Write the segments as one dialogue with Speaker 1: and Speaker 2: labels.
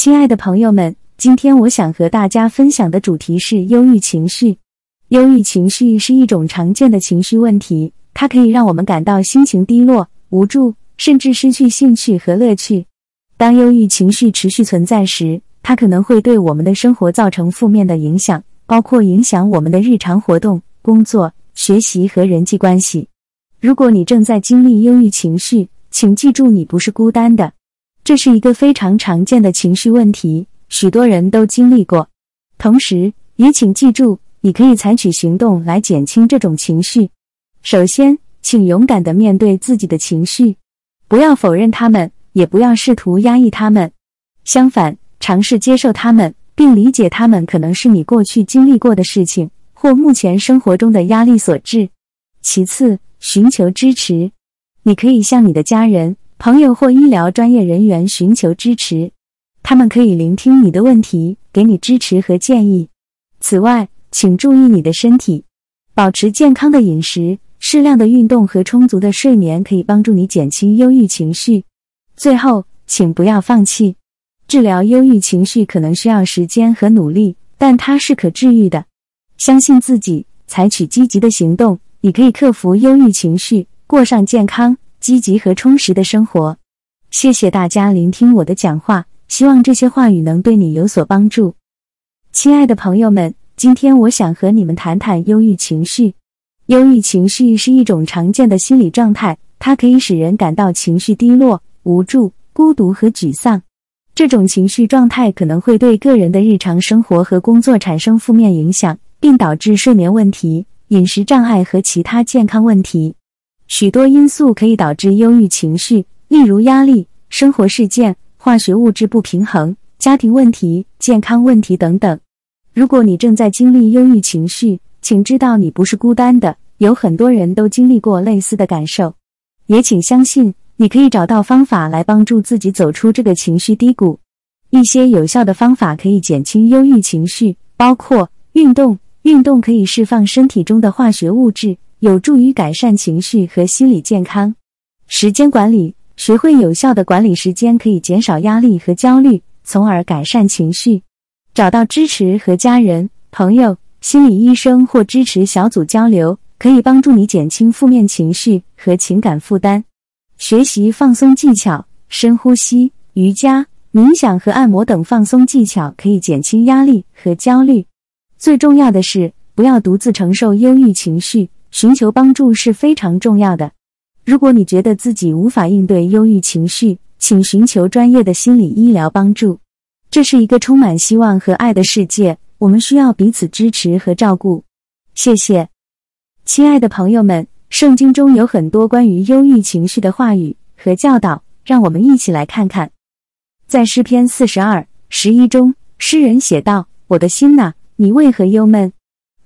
Speaker 1: 亲爱的朋友们，今天我想和大家分享的主题是忧郁情绪。忧郁情绪是一种常见的情绪问题，它可以让我们感到心情低落、无助，甚至失去兴趣和乐趣。当忧郁情绪持续存在时，它可能会对我们的生活造成负面的影响，包括影响我们的日常活动、工作、学习和人际关系。如果你正在经历忧郁情绪，请记住你不是孤单的。这是一个非常常见的情绪问题，许多人都经历过。同时，也请记住，你可以采取行动来减轻这种情绪。首先，请勇敢地面对自己的情绪，不要否认他们，也不要试图压抑他们。相反，尝试接受他们，并理解他们可能是你过去经历过的事情，或目前生活中的压力所致。其次，寻求支持，你可以向你的家人。朋友或医疗专业人员寻求支持，他们可以聆听你的问题，给你支持和建议。此外，请注意你的身体，保持健康的饮食、适量的运动和充足的睡眠可以帮助你减轻忧郁情绪。最后，请不要放弃。治疗忧郁情绪可能需要时间和努力，但它是可治愈的。相信自己，采取积极的行动，你可以克服忧郁情绪，过上健康。积极和充实的生活。谢谢大家聆听我的讲话，希望这些话语能对你有所帮助。亲爱的朋友们，今天我想和你们谈谈忧郁情绪。忧郁情绪是一种常见的心理状态，它可以使人感到情绪低落、无助、孤独和沮丧。这种情绪状态可能会对个人的日常生活和工作产生负面影响，并导致睡眠问题、饮食障碍和其他健康问题。许多因素可以导致忧郁情绪，例如压力、生活事件、化学物质不平衡、家庭问题、健康问题等等。如果你正在经历忧郁情绪，请知道你不是孤单的，有很多人都经历过类似的感受。也请相信，你可以找到方法来帮助自己走出这个情绪低谷。一些有效的方法可以减轻忧郁情绪，包括运动。运动可以释放身体中的化学物质。有助于改善情绪和心理健康。时间管理，学会有效的管理时间，可以减少压力和焦虑，从而改善情绪。找到支持和家人、朋友、心理医生或支持小组交流，可以帮助你减轻负面情绪和情感负担。学习放松技巧，深呼吸、瑜伽、冥想和按摩等放松技巧，可以减轻压力和焦虑。最重要的是，不要独自承受忧郁情绪。寻求帮助是非常重要的。如果你觉得自己无法应对忧郁情绪，请寻求专业的心理医疗帮助。这是一个充满希望和爱的世界，我们需要彼此支持和照顾。谢谢，亲爱的朋友们。圣经中有很多关于忧郁情绪的话语和教导，让我们一起来看看。在诗篇四十二十一中，诗人写道：“我的心呐，你为何忧闷？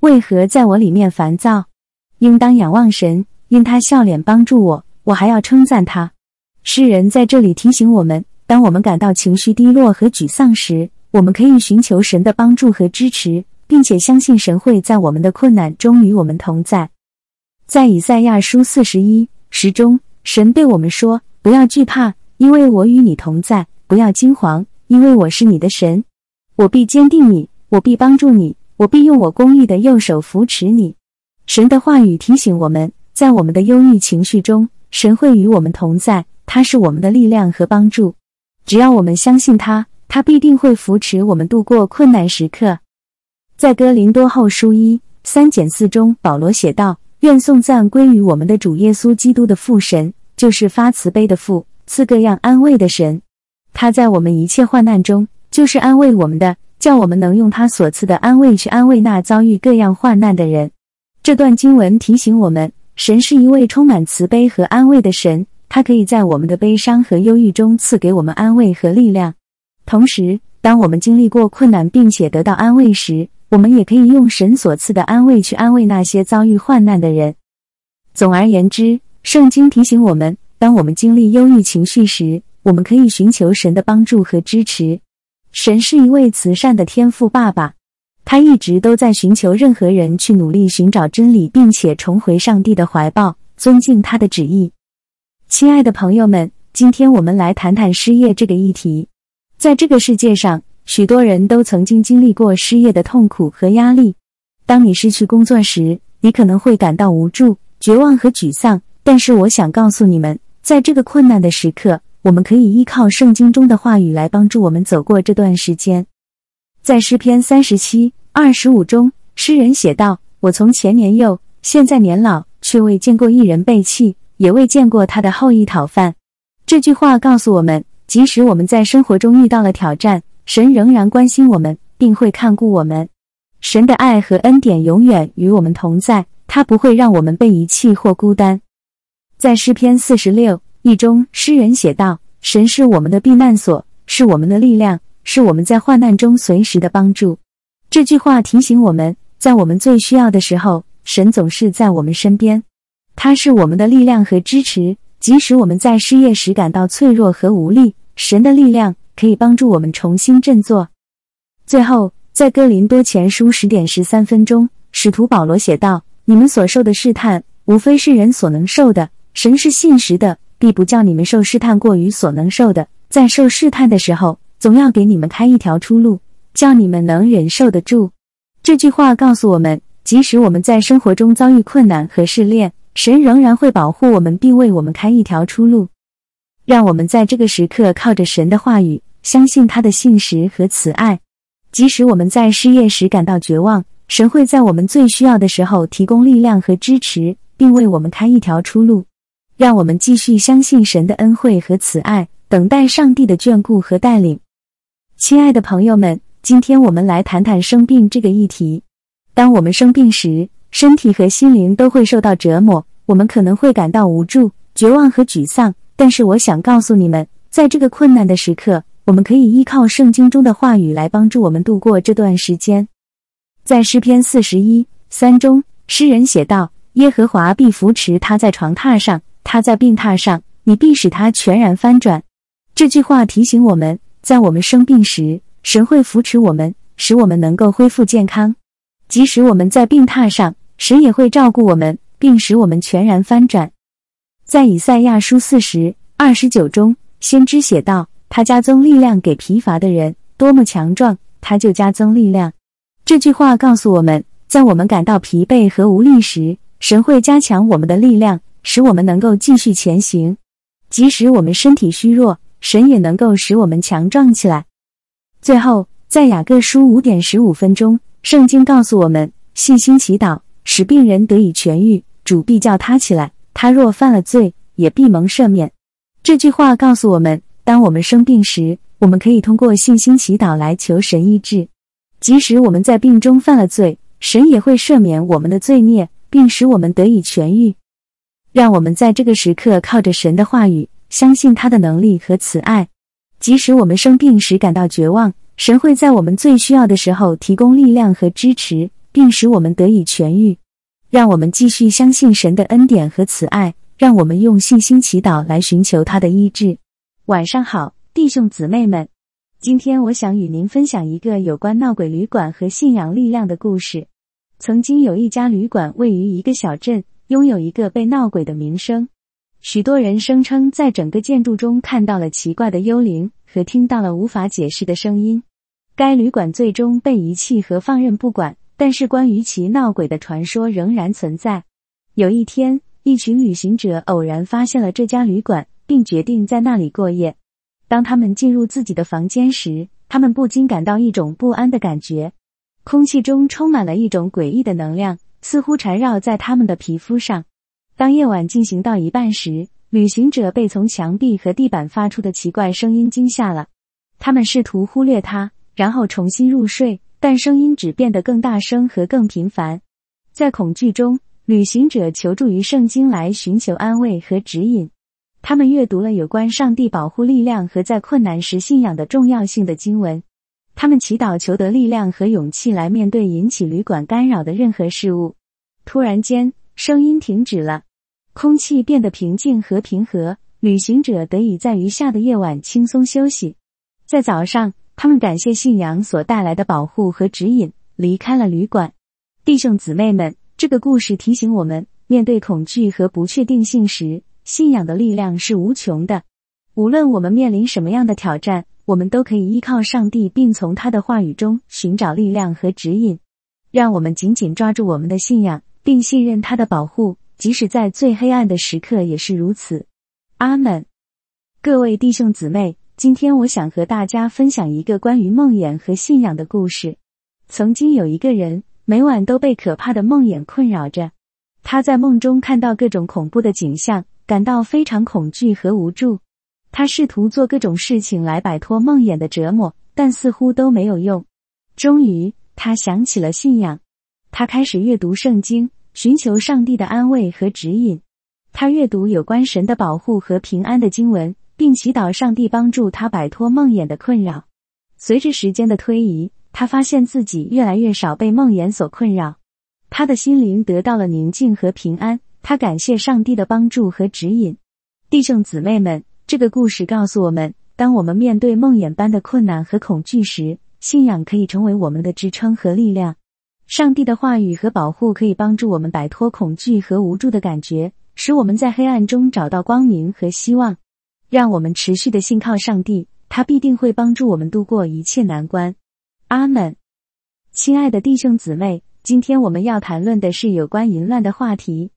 Speaker 1: 为何在我里面烦躁？”应当仰望神，因他笑脸帮助我，我还要称赞他。诗人在这里提醒我们：当我们感到情绪低落和沮丧时，我们可以寻求神的帮助和支持，并且相信神会在我们的困难中与我们同在。在以赛亚书四十一时中，神对我们说：“不要惧怕，因为我与你同在；不要惊惶，因为我是你的神。我必坚定你，我必帮助你，我必用我公义的右手扶持你。”神的话语提醒我们，在我们的忧郁情绪中，神会与我们同在，他是我们的力量和帮助。只要我们相信他，他必定会扶持我们度过困难时刻。在哥林多后书一三减四中，保罗写道：“愿颂赞归于我们的主耶稣基督的父神，就是发慈悲的父，赐各样安慰的神。他在我们一切患难中，就是安慰我们的，叫我们能用他所赐的安慰去安慰那遭遇各样患难的人。”这段经文提醒我们，神是一位充满慈悲和安慰的神，他可以在我们的悲伤和忧郁中赐给我们安慰和力量。同时，当我们经历过困难并且得到安慰时，我们也可以用神所赐的安慰去安慰那些遭遇患难的人。总而言之，圣经提醒我们，当我们经历忧郁情绪时，我们可以寻求神的帮助和支持。神是一位慈善的天父爸爸。他一直都在寻求任何人去努力寻找真理，并且重回上帝的怀抱，尊敬他的旨意。亲爱的朋友们，今天我们来谈谈失业这个议题。在这个世界上，许多人都曾经经历过失业的痛苦和压力。当你失去工作时，你可能会感到无助、绝望和沮丧。但是，我想告诉你们，在这个困难的时刻，我们可以依靠圣经中的话语来帮助我们走过这段时间。在诗篇三十七二十五中，诗人写道：“我从前年幼，现在年老，却未见过一人背弃，也未见过他的后裔讨饭。”这句话告诉我们。即使我们在生活中遇到了挑战，神仍然关心我们，并会看顾我们。神的爱和恩典永远与我们同在，他不会让我们被遗弃或孤单。在诗篇四十六一中，诗人写道：“神是我们的避难所，是我们的力量，是我们在患难中随时的帮助。”这句话提醒我们，在我们最需要的时候，神总是在我们身边。他是我们的力量和支持，即使我们在失业时感到脆弱和无力。神的力量可以帮助我们重新振作。最后，在哥林多前书十点十三分钟，使徒保罗写道：“你们所受的试探，无非是人所能受的。神是信实的，必不叫你们受试探过于所能受的。在受试探的时候，总要给你们开一条出路，叫你们能忍受得住。”这句话告诉我们，即使我们在生活中遭遇困难和试炼，神仍然会保护我们，并为我们开一条出路。让我们在这个时刻靠着神的话语，相信他的信实和慈爱。即使我们在失业时感到绝望，神会在我们最需要的时候提供力量和支持，并为我们开一条出路。让我们继续相信神的恩惠和慈爱，等待上帝的眷顾和带领。亲爱的朋友们，今天我们来谈谈生病这个议题。当我们生病时，身体和心灵都会受到折磨，我们可能会感到无助、绝望和沮丧。但是我想告诉你们，在这个困难的时刻，我们可以依靠圣经中的话语来帮助我们度过这段时间。在诗篇四十一三中，诗人写道：“耶和华必扶持他在床榻上，他在病榻上，你必使他全然翻转。”这句话提醒我们，在我们生病时，神会扶持我们，使我们能够恢复健康；即使我们在病榻上，神也会照顾我们，并使我们全然翻转。在以赛亚书四十二十九中，先知写道：“他加增力量给疲乏的人，多么强壮，他就加增力量。”这句话告诉我们，在我们感到疲惫和无力时，神会加强我们的力量，使我们能够继续前行。即使我们身体虚弱，神也能够使我们强壮起来。最后，在雅各书五点十五分钟，圣经告诉我们：信心祈祷，使病人得以痊愈，主必叫他起来。他若犯了罪，也必蒙赦免。这句话告诉我们，当我们生病时，我们可以通过信心祈祷来求神医治。即使我们在病中犯了罪，神也会赦免我们的罪孽，并使我们得以痊愈。让我们在这个时刻靠着神的话语，相信他的能力和慈爱。即使我们生病时感到绝望，神会在我们最需要的时候提供力量和支持，并使我们得以痊愈。让我们继续相信神的恩典和慈爱，让我们用信心祈祷来寻求他的医治。晚上好，弟兄姊妹们，今天我想与您分享一个有关闹鬼旅馆和信仰力量的故事。曾经有一家旅馆位于一个小镇，拥有一个被闹鬼的名声。许多人声称在整个建筑中看到了奇怪的幽灵和听到了无法解释的声音。该旅馆最终被遗弃和放任不管。但是，关于其闹鬼的传说仍然存在。有一天，一群旅行者偶然发现了这家旅馆，并决定在那里过夜。当他们进入自己的房间时，他们不禁感到一种不安的感觉。空气中充满了一种诡异的能量，似乎缠绕在他们的皮肤上。当夜晚进行到一半时，旅行者被从墙壁和地板发出的奇怪声音惊吓了。他们试图忽略它，然后重新入睡。但声音只变得更大声和更频繁，在恐惧中，旅行者求助于圣经来寻求安慰和指引。他们阅读了有关上帝保护力量和在困难时信仰的重要性的经文。他们祈祷求得力量和勇气来面对引起旅馆干扰的任何事物。突然间，声音停止了，空气变得平静和平和，旅行者得以在余下的夜晚轻松休息。在早上。他们感谢信仰所带来的保护和指引，离开了旅馆。弟兄姊妹们，这个故事提醒我们，面对恐惧和不确定性时，信仰的力量是无穷的。无论我们面临什么样的挑战，我们都可以依靠上帝，并从他的话语中寻找力量和指引。让我们紧紧抓住我们的信仰，并信任他的保护，即使在最黑暗的时刻也是如此。阿门。各位弟兄姊妹，今天我想和大家分享一个关于梦魇和信仰的故事。曾经有一个人，每晚都被可怕的梦魇困扰着。他在梦中看到各种恐怖的景象，感到非常恐惧和无助。他试图做各种事情来摆脱梦魇的折磨，但似乎都没有用。终于，他想起了信仰。他开始阅读圣经，寻求上帝的安慰和指引。他阅读有关神的保护和平安的经文，并祈祷上帝帮助他摆脱梦魇的困扰。随着时间的推移，他发现自己越来越少被梦魇所困扰，他的心灵得到了宁静和平安。他感谢上帝的帮助和指引。弟兄姊妹们。这个故事告诉我们，当我们面对梦魇般的困难和恐惧时，信仰可以成为我们的支撑和力量。上帝的话语和保护可以帮助我们摆脱恐惧和无助的感觉，使我们在黑暗中找到光明和希望。让我们持续的信靠上帝，他必定会帮助我们度过一切难关。阿门。亲爱的弟兄姊妹，今天我们要谈论的是有关淫乱的话题。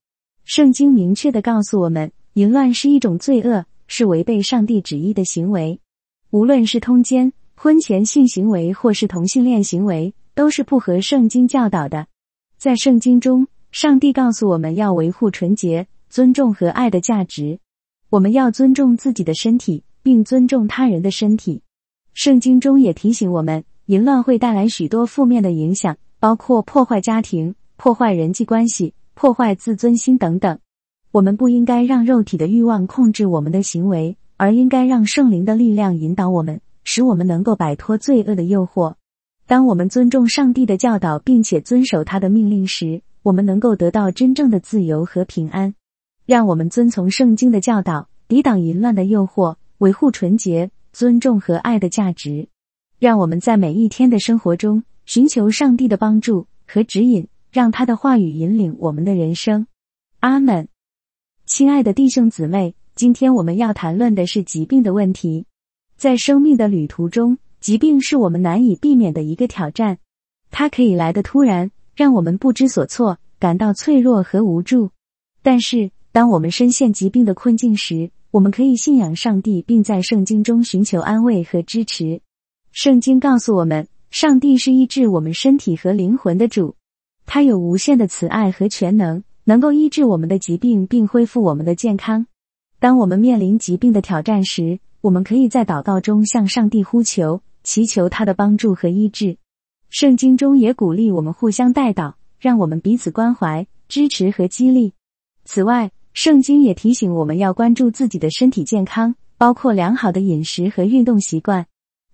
Speaker 1: 圣经明确的告诉我们，淫乱是一种罪恶。是违背上帝旨意的行为，无论是通奸、婚前性行为，或是同性恋行为，都是不合圣经教导的。在圣经中，上帝告诉我们要维护纯洁、尊重和爱的价值。我们要尊重自己的身体，并尊重他人的身体。圣经中也提醒我们，淫乱会带来许多负面的影响，包括破坏家庭、破坏人际关系、破坏自尊心等等。我们不应该让肉体的欲望控制我们的行为，而应该让圣灵的力量引导我们，使我们能够摆脱罪恶的诱惑。当我们尊重上帝的教导，并且遵守他的命令时，我们能够得到真正的自由和平安。让我们遵从圣经的教导，抵挡淫乱的诱惑，维护纯洁、尊重和爱的价值。让我们在每一天的生活中寻求上帝的帮助和指引，让他的话语引领我们的人生。阿门。亲爱的弟兄姊妹，今天我们要谈论的是疾病的问题。在生命的旅途中，疾病是我们难以避免的一个挑战。它可以来的突然，让我们不知所措，感到脆弱和无助。但是，当我们深陷疾病的困境时，我们可以信仰上帝，并在圣经中寻求安慰和支持。圣经告诉我们，上帝是医治我们身体和灵魂的主，他有无限的慈爱和全能。能够医治我们的疾病并恢复我们的健康。当我们面临疾病的挑战时，我们可以在祷告中向上帝呼求，祈求他的帮助和医治。圣经中也鼓励我们互相代祷，让我们彼此关怀、支持和激励。此外，圣经也提醒我们要关注自己的身体健康，包括良好的饮食和运动习惯。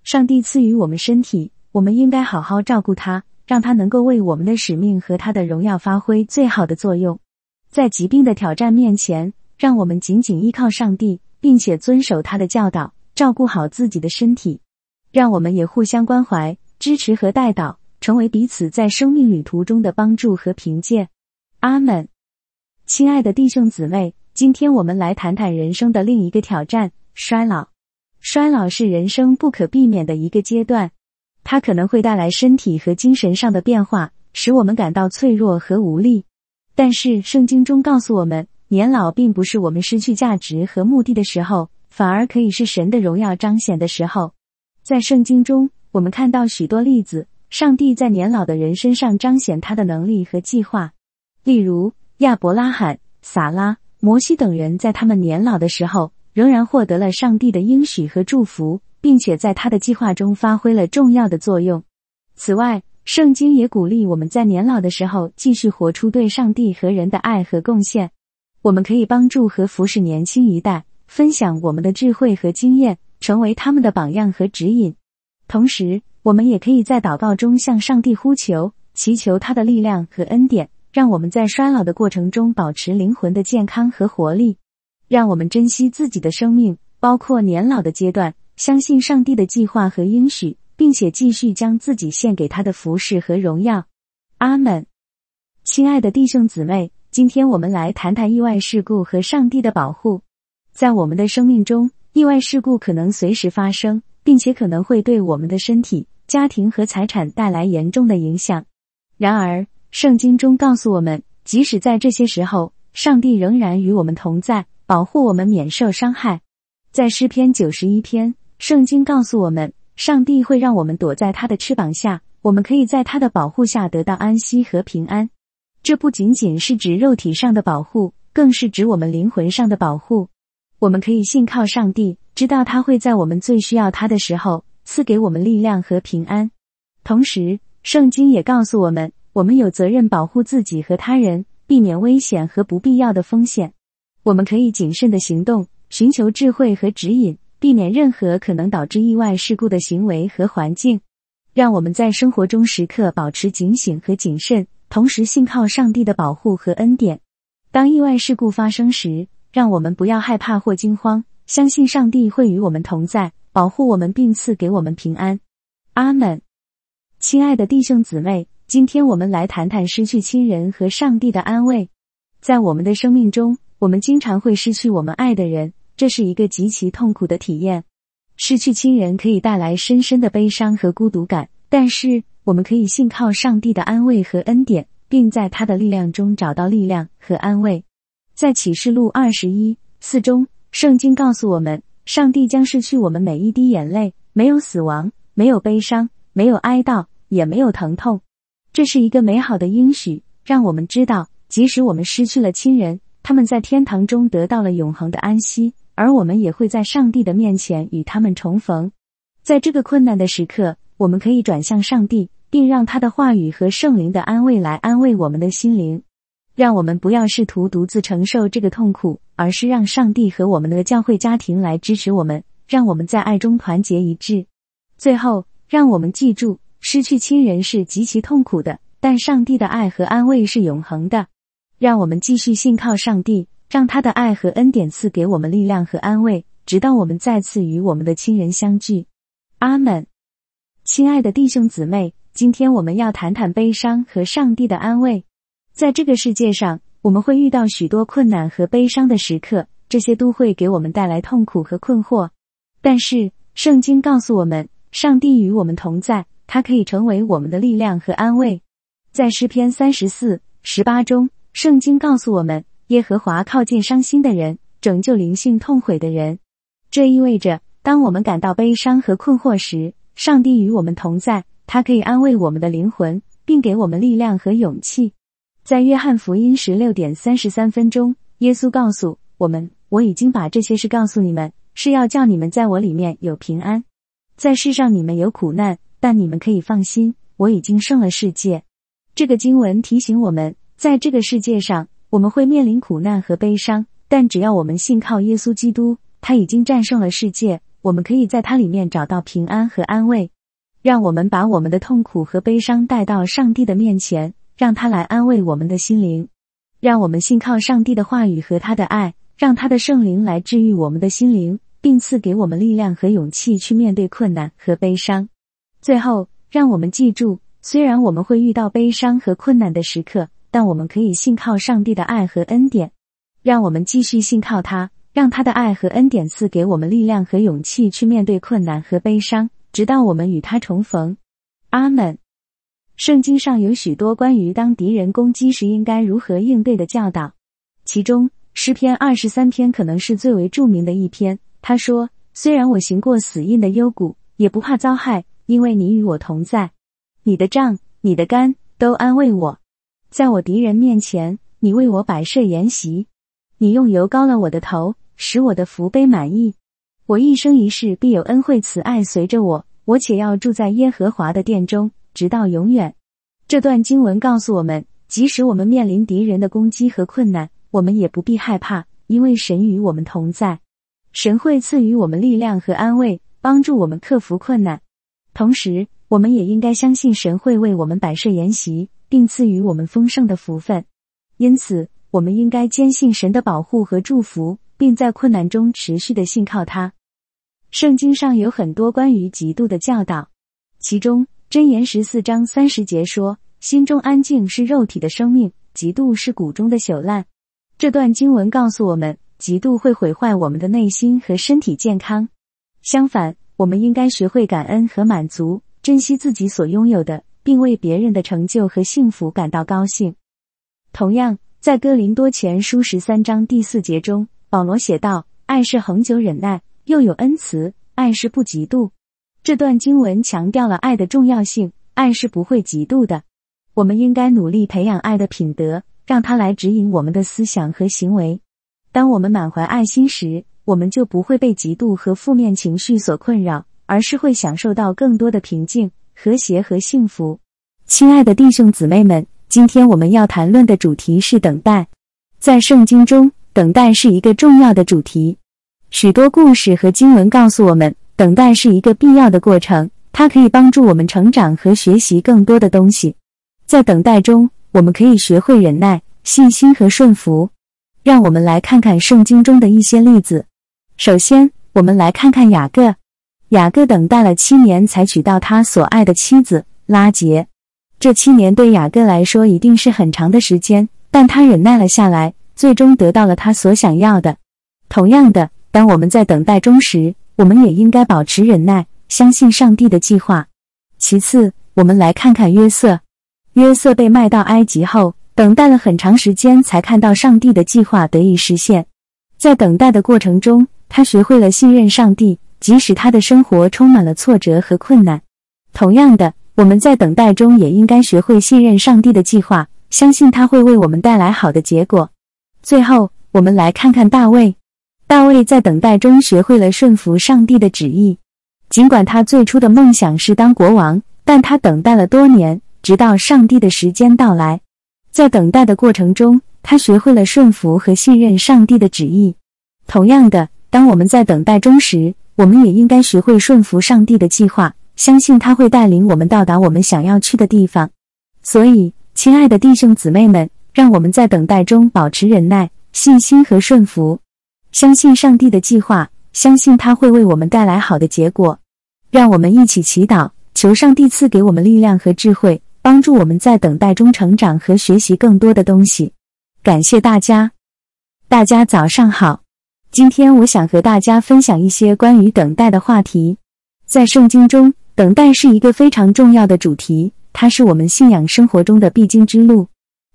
Speaker 1: 上帝赐予我们身体，我们应该好好照顾它。让他能够为我们的使命和他的荣耀发挥最好的作用。在疾病的挑战面前，让我们紧紧依靠上帝，并且遵守他的教导，照顾好自己的身体。让我们也互相关怀、支持和带导，成为彼此在生命旅途中的帮助和凭借。阿门。亲爱的弟兄姊妹，今天我们来谈谈人生的另一个挑战——衰老。衰老是人生不可避免的一个阶段。它可能会带来身体和精神上的变化，使我们感到脆弱和无力。但是圣经中告诉我们，年老并不是我们失去价值和目的的时候，反而可以是神的荣耀彰显的时候。在圣经中，我们看到许多例子，上帝在年老的人身上彰显他的能力和计划。例如，亚伯拉罕、撒拉、摩西等人在他们年老的时候，仍然获得了上帝的应许和祝福。并且在他的计划中发挥了重要的作用。此外，圣经也鼓励我们在年老的时候继续活出对上帝和人的爱和贡献。我们可以帮助和服侍年轻一代，分享我们的智慧和经验，成为他们的榜样和指引。同时，我们也可以在祷告中向上帝呼求，祈求他的力量和恩典，让我们在衰老的过程中保持灵魂的健康和活力。让我们珍惜自己的生命，包括年老的阶段。相信上帝的计划和应许，并且继续将自己献给他的服饰和荣耀。阿门。亲爱的弟兄姊妹，今天我们来谈谈意外事故和上帝的保护。在我们的生命中，意外事故可能随时发生，并且可能会对我们的身体、家庭和财产带来严重的影响。然而，圣经中告诉我们，即使在这些时候，上帝仍然与我们同在，保护我们免受伤害。在诗篇九十一篇，圣经告诉我们，上帝会让我们躲在他的翅膀下，我们可以在他的保护下得到安息和平安。这不仅仅是指肉体上的保护，更是指我们灵魂上的保护。我们可以信靠上帝，知道他会在我们最需要他的时候赐给我们力量和平安。同时，圣经也告诉我们，我们有责任保护自己和他人，避免危险和不必要的风险。我们可以谨慎的行动，寻求智慧和指引，避免任何可能导致意外事故的行为和环境。让我们在生活中时刻保持警醒和谨慎，同时信靠上帝的保护和恩典。当意外事故发生时，让我们不要害怕或惊慌，相信上帝会与我们同在，保护我们并赐给我们平安。阿门。亲爱的弟兄姊妹，今天我们来谈谈失去亲人和上帝的安慰。在我们的生命中，我们经常会失去我们爱的人，这是一个极其痛苦的体验。失去亲人可以带来深深的悲伤和孤独感，但是我们可以信靠上帝的安慰和恩典，并在他的力量中找到力量和安慰。在启示录二十一四中，圣经告诉我们，上帝将失去我们每一滴眼泪，没有死亡，没有悲伤，没有哀悼，也没有疼痛。这是一个美好的应许，让我们知道，即使我们失去了亲人，他们在天堂中得到了永恒的安息，而我们也会在上帝的面前与他们重逢。在这个困难的时刻，我们可以转向上帝，并让他的话语和圣灵的安慰来安慰我们的心灵。让我们不要试图独自承受这个痛苦，而是让上帝和我们的教会家庭来支持我们，让我们在爱中团结一致。最后，让我们记住，失去亲人是极其痛苦的，但上帝的爱和安慰是永恒的。让我们继续信靠上帝，让他的爱和恩典赐给我们力量和安慰，直到我们再次与我们的亲人相聚。阿门。亲爱的弟兄姊妹，今天我们要谈谈悲伤和上帝的安慰。在这个世界上，我们会遇到许多困难和悲伤的时刻，这些都会给我们带来痛苦和困惑。但是，圣经告诉我们，上帝与我们同在，他可以成为我们的力量和安慰。在诗篇三十四十八中，圣经告诉我们，耶和华靠近伤心的人，拯救灵性痛悔的人。这意味着，当我们感到悲伤和困惑时，上帝与我们同在，他可以安慰我们的灵魂，并给我们力量和勇气。在约翰福音十六点三十三分钟，耶稣告诉我们：“我已经把这些事告诉你们，是要叫你们在我里面有平安。在世上你们有苦难，但你们可以放心，我已经胜了世界。”这个经文提醒我们，在这个世界上我们会面临苦难和悲伤，但只要我们信靠耶稣基督，他已经战胜了世界，我们可以在他里面找到平安和安慰。让我们把我们的痛苦和悲伤带到上帝的面前。让他来安慰我们的心灵，让我们信靠上帝的话语和他的爱，让他的圣灵来治愈我们的心灵，并赐给我们力量和勇气去面对困难和悲伤。最后，让我们记住，虽然我们会遇到悲伤和困难的时刻，但我们可以信靠上帝的爱和恩典。让我们继续信靠他，让他的爱和恩典赐给我们力量和勇气去面对困难和悲伤，直到我们与他重逢。阿门。圣经上有许多关于当敌人攻击时应该如何应对的教导，其中诗篇二十三篇可能是最为著名的一篇。他说：“虽然我行过死荫的幽谷，也不怕遭害，因为你与我同在。你的杖、你的杆都安慰我。在我敌人面前，你为我摆设筵席，你用油膏了我的头，使我的福杯满溢。我一生一世必有恩惠慈爱随着我，我且要住在耶和华的殿中。”直到永远。这段经文告诉我们，即使我们面临敌人的攻击和困难，我们也不必害怕，因为神与我们同在。神会赐予我们力量和安慰，帮助我们克服困难。同时，我们也应该相信神会为我们摆设筵席，并赐予我们丰盛的福分。因此，我们应该坚信神的保护和祝福，并在困难中持续的信靠他。圣经上有很多关于嫉妒的教导，其中。箴言十四章三十节说：“心中安静是肉体的生命，嫉妒是骨中的朽烂。”这段经文告诉我们，嫉妒会毁坏我们的内心和身体健康。相反，我们应该学会感恩和满足，珍惜自己所拥有的，并为别人的成就和幸福感到高兴。同样，在哥林多前书十三章第四节中，保罗写道：“爱是恒久忍耐，又有恩慈；爱是不嫉妒。”这段经文强调了爱的重要性，爱是不会嫉妒的。我们应该努力培养爱的品德，让它来指引我们的思想和行为。当我们满怀爱心时，我们就不会被嫉妒和负面情绪所困扰，而是会享受到更多的平静、和谐和幸福。亲爱的弟兄姊妹们，今天我们要谈论的主题是等待。在圣经中，等待是一个重要的主题。许多故事和经文告诉我们。等待是一个必要的过程，它可以帮助我们成长和学习更多的东西。在等待中，我们可以学会忍耐、信心和顺服。让我们来看看圣经中的一些例子。首先，我们来看看雅各。雅各等待了七年才娶到他所爱的妻子拉结。这七年对雅各来说一定是很长的时间，但他忍耐了下来，最终得到了他所想要的。同样的，当我们在等待中时，我们也应该保持忍耐，相信上帝的计划。其次，我们来看看约瑟。约瑟被卖到埃及后，等待了很长时间，才看到上帝的计划得以实现。在等待的过程中，他学会了信任上帝，即使他的生活充满了挫折和困难。同样的，我们在等待中也应该学会信任上帝的计划，相信他会为我们带来好的结果。最后，我们来看看大卫。大卫在等待中学会了顺服上帝的旨意，尽管他最初的梦想是当国王，但他等待了多年，直到上帝的时间到来。在等待的过程中，他学会了顺服和信任上帝的旨意。同样的，当我们在等待中时，我们也应该学会顺服上帝的计划，相信他会带领我们到达我们想要去的地方。所以，亲爱的弟兄姊妹们，让我们在等待中保持忍耐、信心和顺服。相信上帝的计划，相信他会为我们带来好的结果。让我们一起祈祷，求上帝赐给我们力量和智慧，帮助我们在等待中成长和学习更多的东西。感谢大家，大家早上好。今天我想和大家分享一些关于等待的话题。在圣经中，等待是一个非常重要的主题，它是我们信仰生活中的必经之路。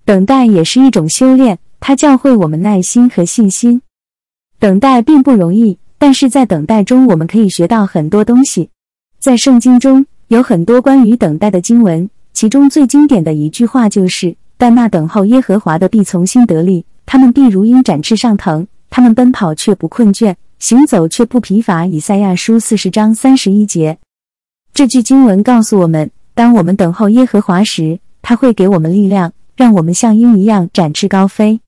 Speaker 1: 等待也是一种修炼，它教会我们耐心和信心。等待并不容易，但是在等待中，我们可以学到很多东西。在圣经中有很多关于等待的经文，其中最经典的一句话就是：“但那等候耶和华的必从心得力，他们必如鹰展翅上腾，他们奔跑却不困倦，行走却不疲乏。”以赛亚书四十章三十一节。这句经文告诉我们，当我们等候耶和华时，他会给我们力量，让我们像鹰一样展翅高飞。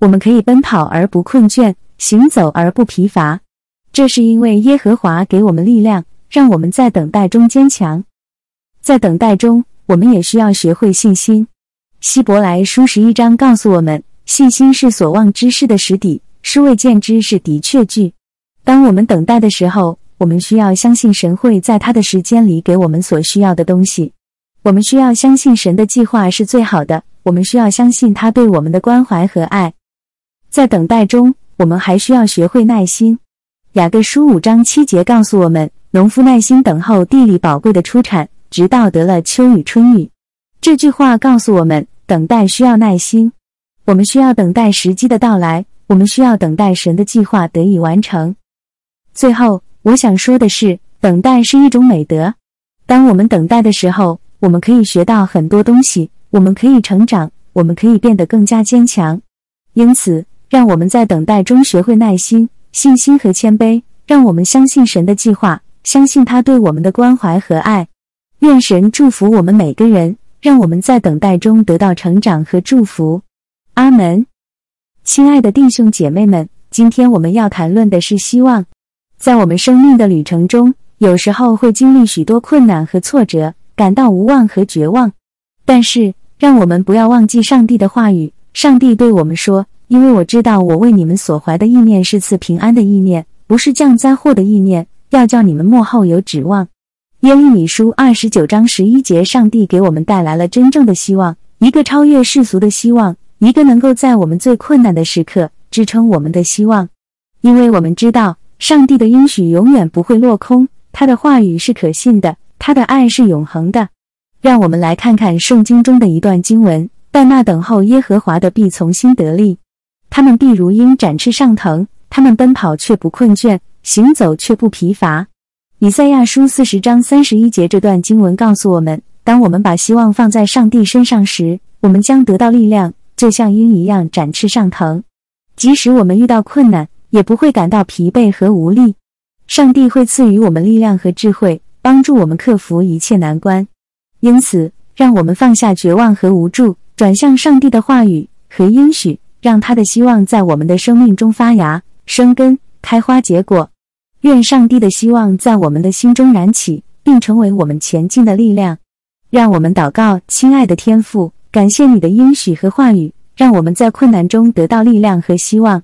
Speaker 1: 我们可以奔跑而不困倦。行走而不疲乏，这是因为耶和华给我们力量，让我们在等待中坚强。在等待中，我们也需要学会信心。希伯来书十一章告诉我们，信心是所望之事的实底，是未见之事的确据。当我们等待的时候，我们需要相信神会在他的时间里给我们所需要的东西。我们需要相信神的计划是最好的，我们需要相信他对我们的关怀和爱。在等待中。我们还需要学会耐心。雅各书五章七节告诉我们，农夫耐心等候地里宝贵的出产，直到得了秋雨春雨。这句话告诉我们，等待需要耐心。我们需要等待时机的到来，我们需要等待神的计划得以完成。最后，我想说的是，等待是一种美德。当我们等待的时候，我们可以学到很多东西，我们可以成长，我们可以变得更加坚强。因此。让我们在等待中学会耐心、信心和谦卑。让我们相信神的计划，相信他对我们的关怀和爱。愿神祝福我们每个人，让我们在等待中得到成长和祝福。阿门。亲爱的弟兄姐妹们，今天我们要谈论的是希望。在我们生命的旅程中，有时候会经历许多困难和挫折，感到无望和绝望。但是，让我们不要忘记上帝的话语。上帝对我们说。因为我知道，我为你们所怀的意念是赐平安的意念，不是降灾祸的意念，要叫你们幕后有指望。耶利米书二十九章十一节，上帝给我们带来了真正的希望，一个超越世俗的希望，一个能够在我们最困难的时刻支撑我们的希望。因为我们知道，上帝的应许永远不会落空，他的话语是可信的，他的爱是永恒的。让我们来看看圣经中的一段经文：但那等候耶和华的必从心得力，他们必如鹰展翅上腾，他们奔跑却不困倦，行走却不疲乏。以赛亚书四十章三十一节这段经文告诉我们：当我们把希望放在上帝身上时，我们将得到力量，就像鹰一样展翅上腾。即使我们遇到困难，也不会感到疲惫和无力。上帝会赐予我们力量和智慧，帮助我们克服一切难关。因此，让我们放下绝望和无助，转向上帝的话语和应许，让他的希望在我们的生命中发芽、生根、开花、结果。愿上帝的希望在我们的心中燃起，并成为我们前进的力量。让我们祷告，亲爱的天父，感谢你的应许和话语，让我们在困难中得到力量和希望。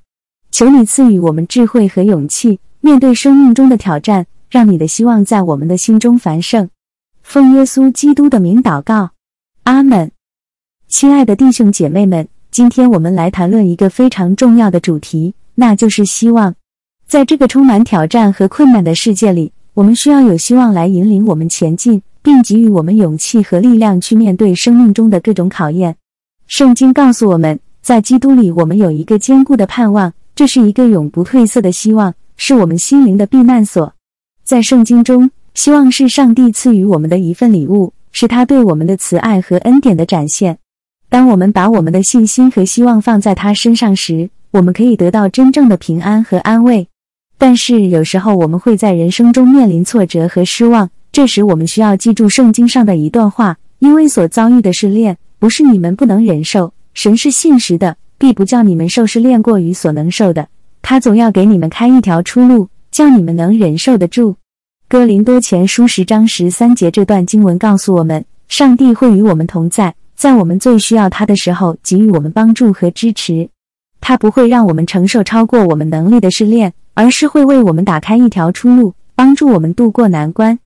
Speaker 1: 求你赐予我们智慧和勇气，面对生命中的挑战，让你的希望在我们的心中繁盛。奉耶稣基督的名祷告，阿门。亲爱的弟兄姐妹们，今天我们来谈论一个非常重要的主题，那就是希望。在这个充满挑战和困难的世界里，我们需要有希望来引领我们前进，并给予我们勇气和力量去面对生命中的各种考验。圣经告诉我们，在基督里，我们有一个坚固的盼望，这是一个永不褪色的希望，是我们心灵的避难所。在圣经中，希望是上帝赐予我们的一份礼物，是他对我们的慈爱和恩典的展现。当我们把我们的信心和希望放在他身上时，我们可以得到真正的平安和安慰。但是有时候我们会在人生中面临挫折和失望，这时我们需要记住圣经上的一段话：因为所遭遇的试炼不是你们不能忍受，神是信实的，必不叫你们受试炼过于所能受的。他总要给你们开一条出路，叫你们能忍受得住。哥林多前书十章十三节这段经文告诉我们，上帝会与我们同在，在我们最需要他的时候给予我们帮助和支持。他不会让我们承受超过我们能力的试炼。而是会为我们打开一条出路，帮助我们渡过难关。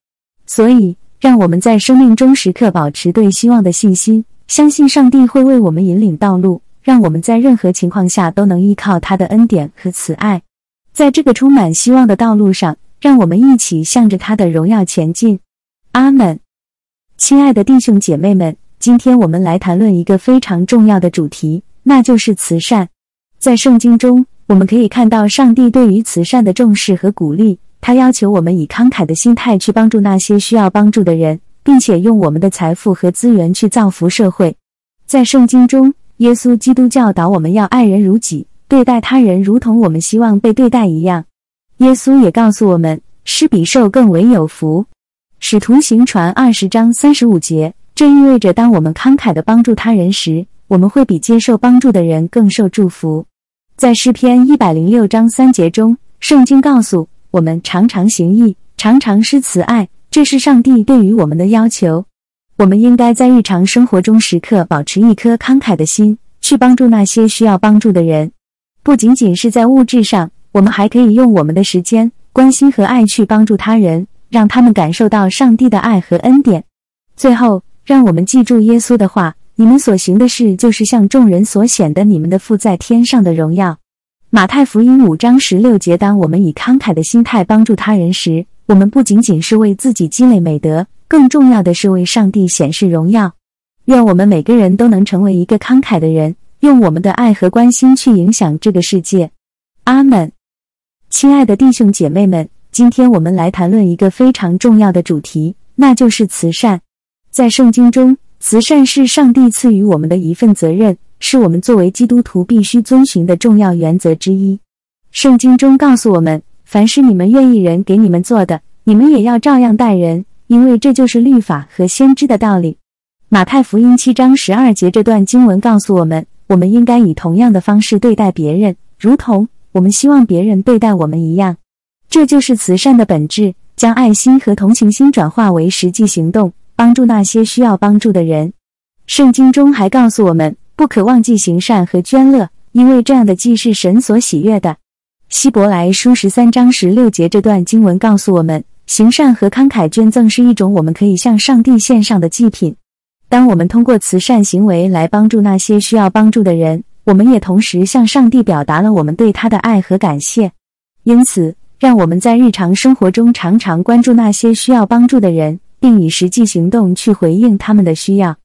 Speaker 1: 所以，让我们在生命中时刻保持对希望的信心，相信上帝会为我们引领道路，让我们在任何情况下都能依靠他的恩典和慈爱。在这个充满希望的道路上，让我们一起向着他的荣耀前进。阿门。亲爱的弟兄姐妹们，今天我们来谈论一个非常重要的主题，那就是慈善。在圣经中。我们可以看到上帝对于慈善的重视和鼓励，他要求我们以慷慨的心态去帮助那些需要帮助的人，并且用我们的财富和资源去造福社会。在圣经中，耶稣基督教导我们要爱人如己，对待他人如同我们希望被对待一样。耶稣也告诉我们，施比受更为有福。使徒行传二十章三十五节，这意味着当我们慷慨地帮助他人时，我们会比接受帮助的人更受祝福。在诗篇一百零六章三节中，圣经告诉我们：常常行义，常常施慈爱，这是上帝对于我们的要求。我们应该在日常生活中时刻保持一颗慷慨的心，去帮助那些需要帮助的人。不仅仅是在物质上，我们还可以用我们的时间、关心和爱去帮助他人，让他们感受到上帝的爱和恩典。最后，让我们记住耶稣的话。你们所行的事，就是向众人所显的你们的父在天上的荣耀。马太福音五章十六节：当我们以慷慨的心态帮助他人时，我们不仅仅是为自己积累美德，更重要的是为上帝显示荣耀。愿我们每个人都能成为一个慷慨的人，用我们的爱和关心去影响这个世界。阿门。亲爱的弟兄姐妹们，今天我们来谈论一个非常重要的主题，那就是慈善。在圣经中。慈善是上帝赐予我们的一份责任，是我们作为基督徒必须遵循的重要原则之一。圣经中告诉我们，凡是你们愿意人给你们做的，你们也要照样待人，因为这就是律法和先知的道理。马太福音七章十二节这段经文告诉我们，我们应该以同样的方式对待别人，如同我们希望别人对待我们一样。这就是慈善的本质，将爱心和同情心转化为实际行动。帮助那些需要帮助的人。圣经中还告诉我们，不可忘记行善和捐乐，因为这样的祭是神所喜悦的。希伯来书十三章十六节这段经文告诉我们，行善和慷慨捐赠是一种我们可以向上帝献上的祭品。当我们通过慈善行为来帮助那些需要帮助的人，我们也同时向上帝表达了我们对他的爱和感谢。因此，让我们在日常生活中常常关注那些需要帮助的人，并以实际行动去回应他们的需要。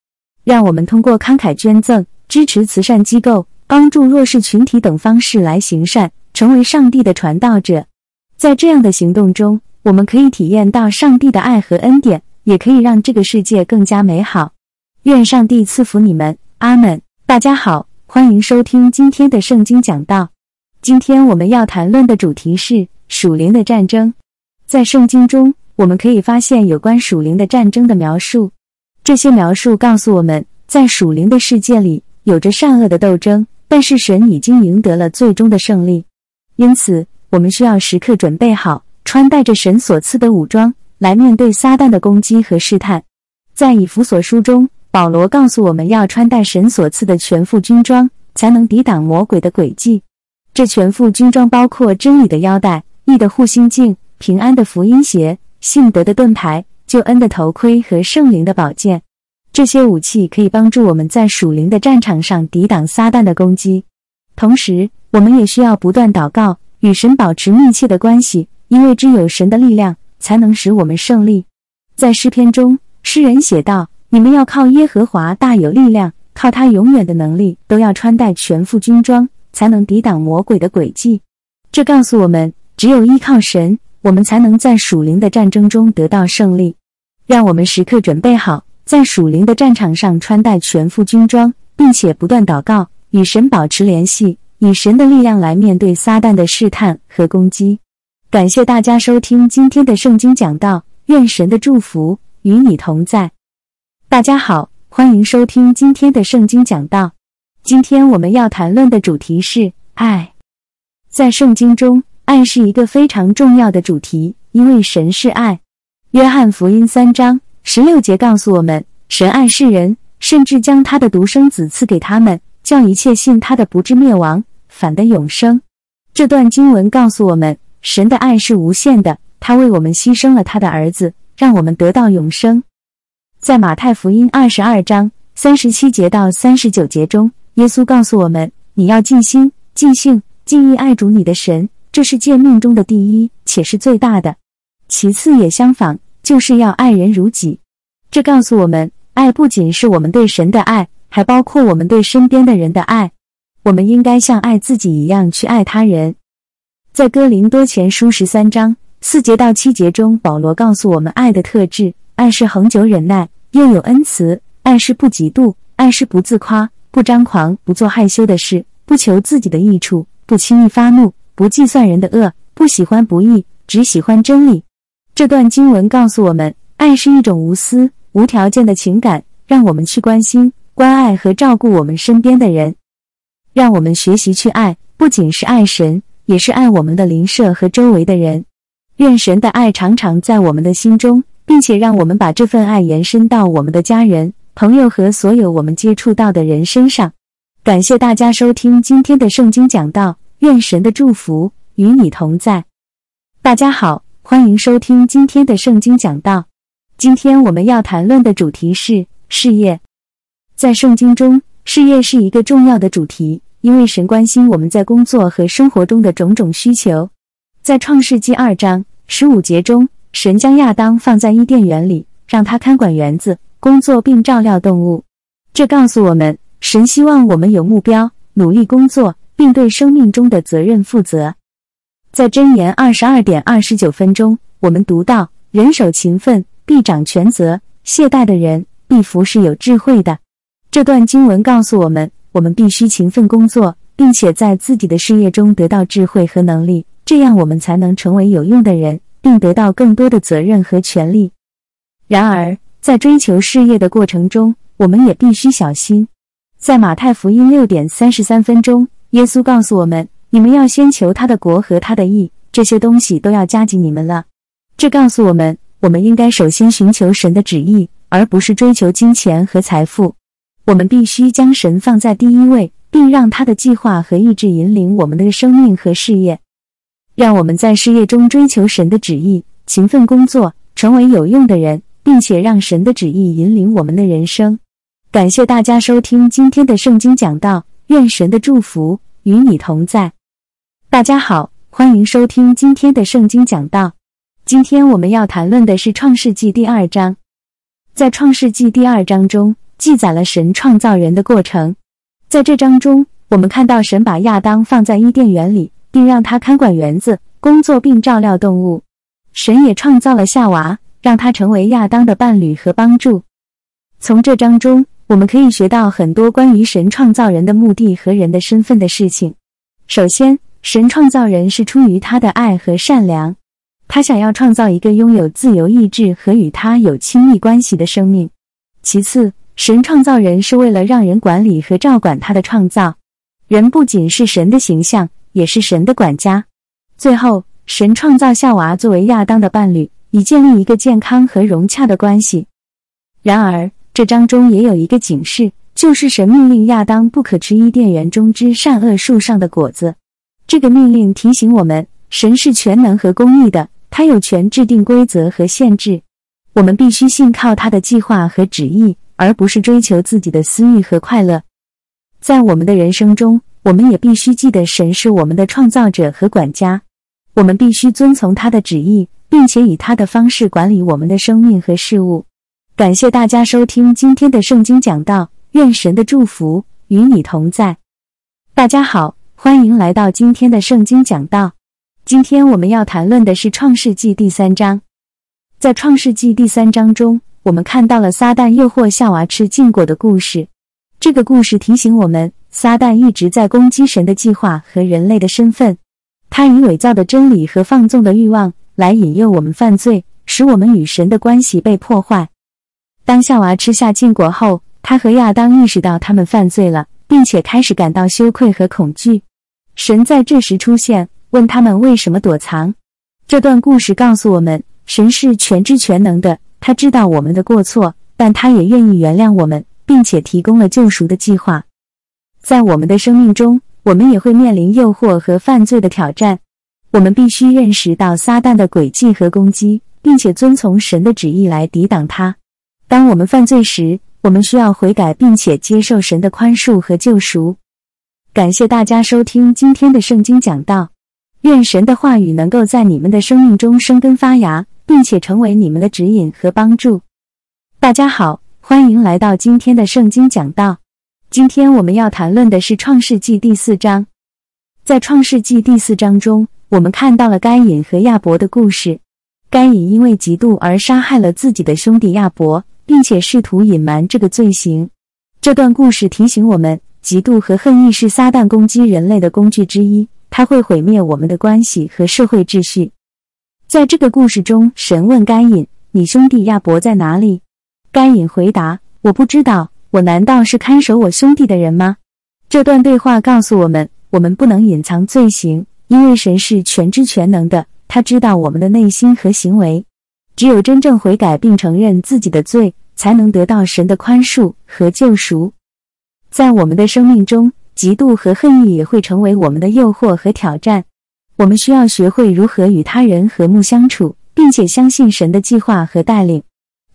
Speaker 1: 让我们通过慷慨捐赠、支持慈善机构、帮助弱势群体等方式来行善，成为上帝的传道者。在这样的行动中，我们可以体验到上帝的爱和恩典，也可以让这个世界更加美好。愿上帝赐福你们，阿门。大家好，欢迎收听今天的圣经讲道。今天我们要谈论的主题是属灵的战争。在圣经中，我们可以发现有关属灵的战争的描述。这些描述告诉我们在属灵的世界里有着善恶的斗争，但是神已经赢得了最终的胜利。因此，我们需要时刻准备好。穿戴着神所赐的武装来面对撒旦的攻击和试探，在以弗所书中，保罗告诉我们要穿戴神所赐的全副军装，才能抵挡魔鬼的诡计。这全副军装包括真理的腰带、义的护心镜、平安的福音鞋、信德的盾牌、救恩的头盔和圣灵的宝剑。这些武器可以帮助我们在属灵的战场上抵挡撒旦的攻击。同时，我们也需要不断祷告，与神保持密切的关系。因为只有神的力量，才能使我们胜利。在诗篇中，诗人写道：“你们要靠耶和华大有力量，靠他永远的能力，都要穿戴全副军装，才能抵挡魔鬼的诡计。”这告诉我们，只有依靠神，我们才能在属灵的战争中得到胜利。让我们时刻准备好，在属灵的战场上穿戴全副军装，并且不断祷告，与神保持联系，以神的力量来面对撒旦的试探和攻击。感谢大家收听今天的圣经讲道，愿神的祝福与你同在。大家好，欢迎收听今天的圣经讲道。今天我们要谈论的主题是爱。在圣经中，爱是一个非常重要的主题，因为神是爱。约翰福音三章十六节告诉我们，神爱世人，甚至将他的独生子赐给他们，叫一切信他的不至灭亡，反得永生。这段经文告诉我们。神的爱是无限的，他为我们牺牲了他的儿子，让我们得到永生。在马太福音二十二章三十七节到三十九节中，耶稣告诉我们：你要尽心、尽性、尽意爱主你的神，这是诫命中的第一，且是最大的。其次也相仿，就是要爱人如己。这告诉我们，爱不仅是我们对神的爱，还包括我们对身边的人的爱。我们应该像爱自己一样去爱他人。在哥林多前书十三章四节到七节中，保罗告诉我们爱的特质：爱是恒久忍耐，又有恩慈；爱是不嫉妒；爱是不自夸，不张狂，不做害羞的事，不求自己的益处，不轻易发怒，不计算人的恶，不喜欢不义，只喜欢真理。这段经文告诉我们，爱是一种无私、无条件的情感，让我们去关心、关爱和照顾我们身边的人。让我们学习去爱，不仅是爱神。也是爱我们的邻舍和周围的人，愿神的爱常常在我们的心中，并且让我们把这份爱延伸到我们的家人、朋友和所有我们接触到的人身上。感谢大家收听今天的圣经讲道，愿神的祝福与你同在。大家好，欢迎收听今天的圣经讲道。今天我们要谈论的主题是事业。在圣经中，事业是一个重要的主题。因为神关心我们在工作和生活中的种种需求，在创世纪二章十五节中，神将亚当放在伊甸园里，让他看管园子、工作并照料动物。这告诉我们，神希望我们有目标、努力工作，并对生命中的责任负责。在箴言二十二点二十九分钟，我们读到：人手勤奋，必掌权责；懈怠的人，必服侍有智慧的。这段经文告诉我们。我们必须勤奋工作，并且在自己的事业中得到智慧和能力，这样我们才能成为有用的人，并得到更多的责任和权利。然而，在追求事业的过程中，我们也必须小心。在马太福音六点三十三分钟，耶稣告诉我们：“你们要先求他的国和他的义，这些东西都要加给你们了。”这告诉我们，我们应该首先寻求神的旨意，而不是追求金钱和财富。我们必须将神放在第一位，并让他的计划和意志引领我们的生命和事业。让我们在事业中追求神的旨意，勤奋工作，成为有用的人，并且让神的旨意引领我们的人生。感谢大家收听今天的圣经讲道，愿神的祝福与你同在。大家好。欢迎收听今天的圣经讲道。今天我们要谈论的是创世纪第二章。在创世纪第二章中，记载了神创造人的过程。在这章中，我们看到神把亚当放在伊甸园里，并让他看管园子、工作并照料动物。神也创造了夏娃，让他成为亚当的伴侣和帮助。从这章中，我们可以学到很多关于神创造人的目的和人的身份的事情。首先，神创造人是出于他的爱和善良，他想要创造一个拥有自由意志和与他有亲密关系的生命。其次，神创造人是为了让人管理和照管他的创造。人不仅是神的形象，也是神的管家。最后，神创造夏娃作为亚当的伴侣，以建立一个健康和融洽的关系。然而，这章中也有一个警示，就是神命令亚当不可吃伊甸园中之善恶树上的果子。这个命令提醒我们，神是全能和公义的，他有权制定规则和限制。我们必须信靠他的计划和旨意，而不是追求自己的私欲和快乐。在我们的人生中，我们也必须记得，神是我们的创造者和管家。我们必须遵从他的旨意，并且以他的方式管理我们的生命和事物。感谢大家收听今天的圣经讲道，愿神的祝福与你同在。大家好，欢迎来到今天的圣经讲道。今天我们要谈论的是创世纪第三章。在创世纪第三章中，我们看到了撒旦诱惑夏娃吃禁果的故事。这个故事提醒我们，撒旦一直在攻击神的计划和人类的身份。他以伪造的真理和放纵的欲望来引诱我们犯罪，使我们与神的关系被破坏。当夏娃吃下禁果后，他和亚当意识到他们犯罪了，并且开始感到羞愧和恐惧。神在这时出现，问他们为什么躲藏。这段故事告诉我们，神是全知全能的，他知道我们的过错，但他也愿意原谅我们，并且提供了救赎的计划。在我们的生命中，我们也会面临诱惑和犯罪的挑战。我们必须认识到撒旦的诡计和攻击，并且遵从神的旨意来抵挡他。当我们犯罪时，我们需要悔改，并且接受神的宽恕和救赎。感谢大家收听今天的圣经讲道，愿神的话语能够在你们的生命中生根发芽，并且成为你们的指引和帮助。大家好，欢迎来到今天的圣经讲道。今天我们要谈论的是创世纪第四章。在创世纪第四章中，我们看到了该隐和亚伯的故事。该隐因为嫉妒而杀害了自己的兄弟亚伯。并且试图隐瞒这个罪行。这段故事提醒我们，嫉妒和恨意是撒旦攻击人类的工具之一，它会毁灭我们的关系和社会秩序。在这个故事中，神问该隐：“你兄弟亚伯在哪里？”该隐回答：“我不知道。我难道是看守我兄弟的人吗？”这段对话告诉我们，我们不能隐藏罪行，因为神是全知全能的，他知道我们的内心和行为。只有真正悔改并承认自己的罪，才能得到神的宽恕和救赎。在我们的生命中，嫉妒和恨意也会成为我们的诱惑和挑战。我们需要学会如何与他人和睦相处，并且相信神的计划和带领。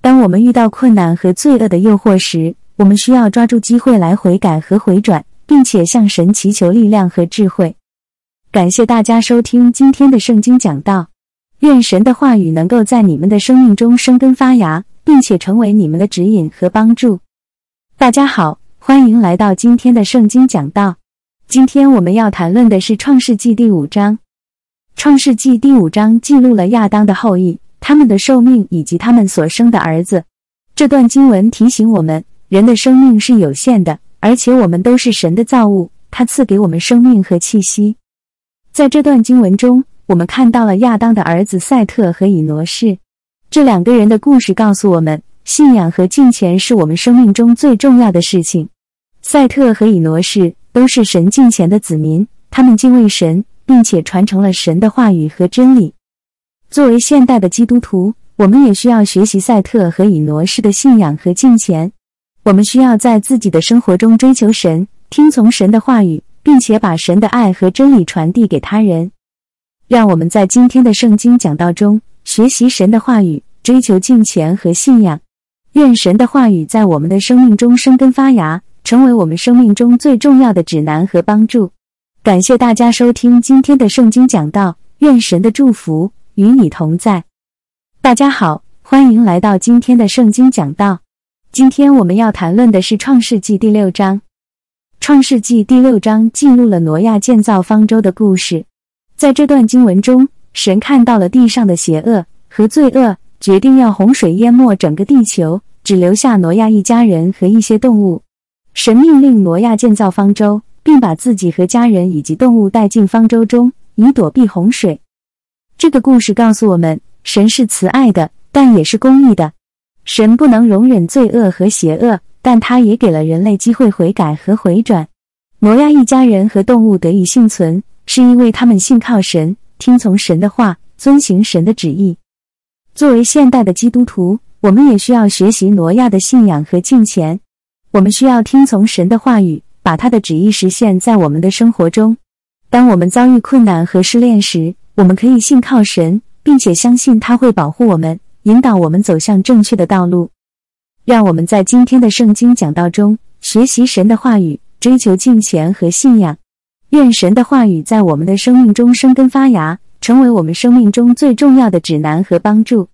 Speaker 1: 当我们遇到困难和罪恶的诱惑时，我们需要抓住机会来悔改和回转，并且向神祈求力量和智慧。感谢大家收听今天的圣经讲道。愿神的话语能够在你们的生命中生根发芽，并且成为你们的指引和帮助。大家好，欢迎来到今天的圣经讲道。今天我们要谈论的是创世纪第五章。创世纪第五章记录了亚当的后裔、他们的寿命以及他们所生的儿子。这段经文提醒我们，人的生命是有限的，而且我们都是神的造物，他赐给我们生命和气息。在这段经文中。我们看到了亚当的儿子赛特和以挪士这两个人的故事，告诉我们信仰和敬虔是我们生命中最重要的事情。赛特和以挪士都是神敬虔的子民，他们敬畏神，并且传承了神的话语和真理。作为现代的基督徒，我们也需要学习赛特和以挪士的信仰和敬虔。我们需要在自己的生活中追求神，听从神的话语，并且把神的爱和真理传递给他人。让我们在今天的圣经讲道中学习神的话语，追求敬虔和信仰。愿神的话语在我们的生命中生根发芽，成为我们生命中最重要的指南和帮助。感谢大家收听今天的圣经讲道，愿神的祝福与你同在。大家好，欢迎来到今天的圣经讲道。今天我们要谈论的是创世纪第六章。创世纪第六章记录了挪亚建造方舟的故事。在这段经文中，神看到了地上的邪恶和罪恶，决定要洪水淹没整个地球，只留下挪亚一家人和一些动物。神命令挪亚建造方舟。并把自己和家人以及动物带进方舟中，以躲避洪水。这个故事告诉我们，神是慈爱的，但也是公义的。神不能容忍罪恶和邪恶，但他也给了人类机会悔改和回转。挪亚一家人和动物得以幸存，是因为他们信靠神，听从神的话，遵行神的旨意。作为现代的基督徒，我们也需要学习挪亚的信仰和敬虔。我们需要听从神的话语。把他的旨意实现在我们的生活中。当我们遭遇困难和失恋时，我们可以信靠神，并且相信他会保护我们，引导我们走向正确的道路。让我们在今天的圣经讲道中学习神的话语，追求敬虔和信仰。愿神的话语在我们的生命中生根发芽，成为我们生命中最重要的指南和帮助。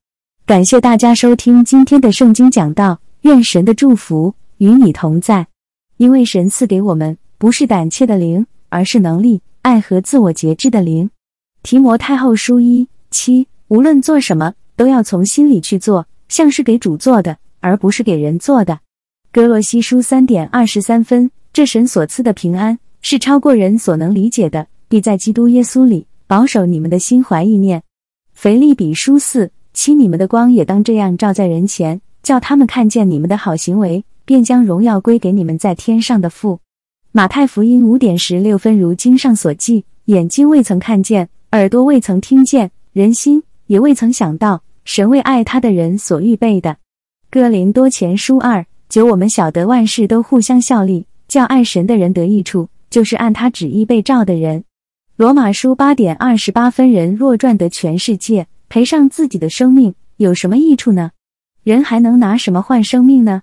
Speaker 1: 感谢大家收听今天的圣经讲道。愿神的祝福与你同在。因为神赐给我们不是胆怯的灵，而是能力、爱和自我节制的灵。提摩太后书一七，无论做什么，都要从心里去做，像是给主做的，而不是给人做的。哥罗西书三点二十三分，这神所赐的平安是超过人所能理解的，必在基督耶稣里保守你们的心怀意念。腓利比书四七，你们的光也当这样照在人前，叫他们看见你们的好行为。便将荣耀归给你们在天上的父。马太福音五点十六分，如经上所记，眼睛未曾看见，耳朵未曾听见，人心也未曾想到，神为爱他的人所预备的。哥林多前书二九，我们晓得万事都互相效力，叫爱神的人得益处，就是按他旨意被召的人。罗马书八点二十八分，人若赚得全世界，赔上自己的生命，有什么益处呢？人还能拿什么换生命呢？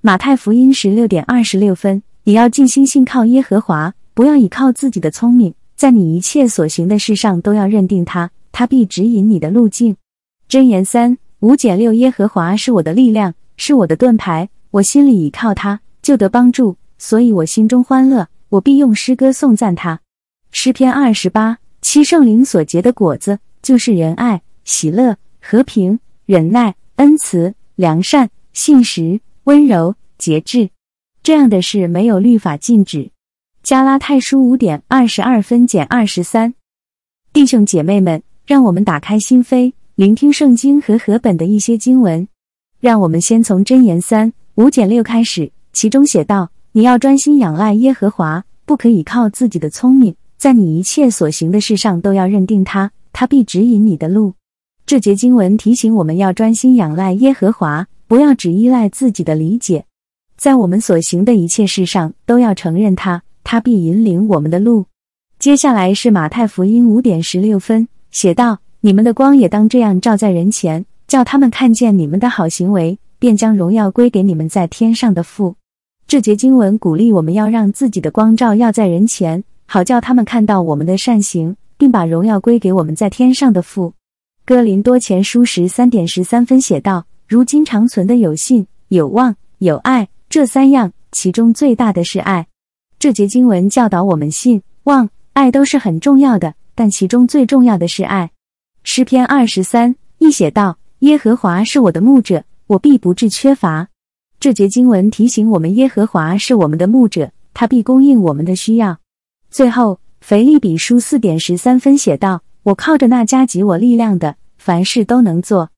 Speaker 1: 马太福音十六点二十六分，你要尽心信靠耶和华，不要倚靠自己的聪明，在你一切所行的事上都要认定他，他必指引你的路径。箴言三五减六，耶和华是我的力量，是我的盾牌，我心里倚靠他，就得帮助，所以我心中欢乐，我必用诗歌颂赞他。诗篇二十八七，圣灵所结的果子，就是仁爱、喜乐、和平、忍耐、恩慈、良善、信实。温柔节制，这样的事没有律法禁止。加拉太书五点二十二分减二十三，弟兄姐妹们，让我们打开心扉，聆听圣经和和本的一些经文。让我们先从箴言三五减六开始，其中写道：“你要专心仰赖耶和华，不可以靠自己的聪明，在你一切所行的事上都要认定他，他必指引你的路。”这节经文提醒我们要专心仰赖耶和华。不要只依赖自己的理解，在我们所行的一切事上都要承认他，他必引领我们的路。接下来是马太福音五点十六分写道：“你们的光也当这样照在人前，叫他们看见你们的好行为，便将荣耀归给你们在天上的父。”这节经文鼓励我们要让自己的光照耀在人前，好叫他们看到我们的善行，并把荣耀归给我们在天上的父。哥林多前书十三点十三分写道。如今长存的有信、有望、有爱，这三样，其中最大的是爱。这节经文教导我们，信、望、爱都是很重要的，但其中最重要的是爱。诗篇二十三一写道：“耶和华是我的牧者，我必不致缺乏。”这节经文提醒我们，耶和华是我们的牧者，他必供应我们的需要。最后，腓利比书四点十三分写道：“我靠着那加给我力量的，凡事都能做。”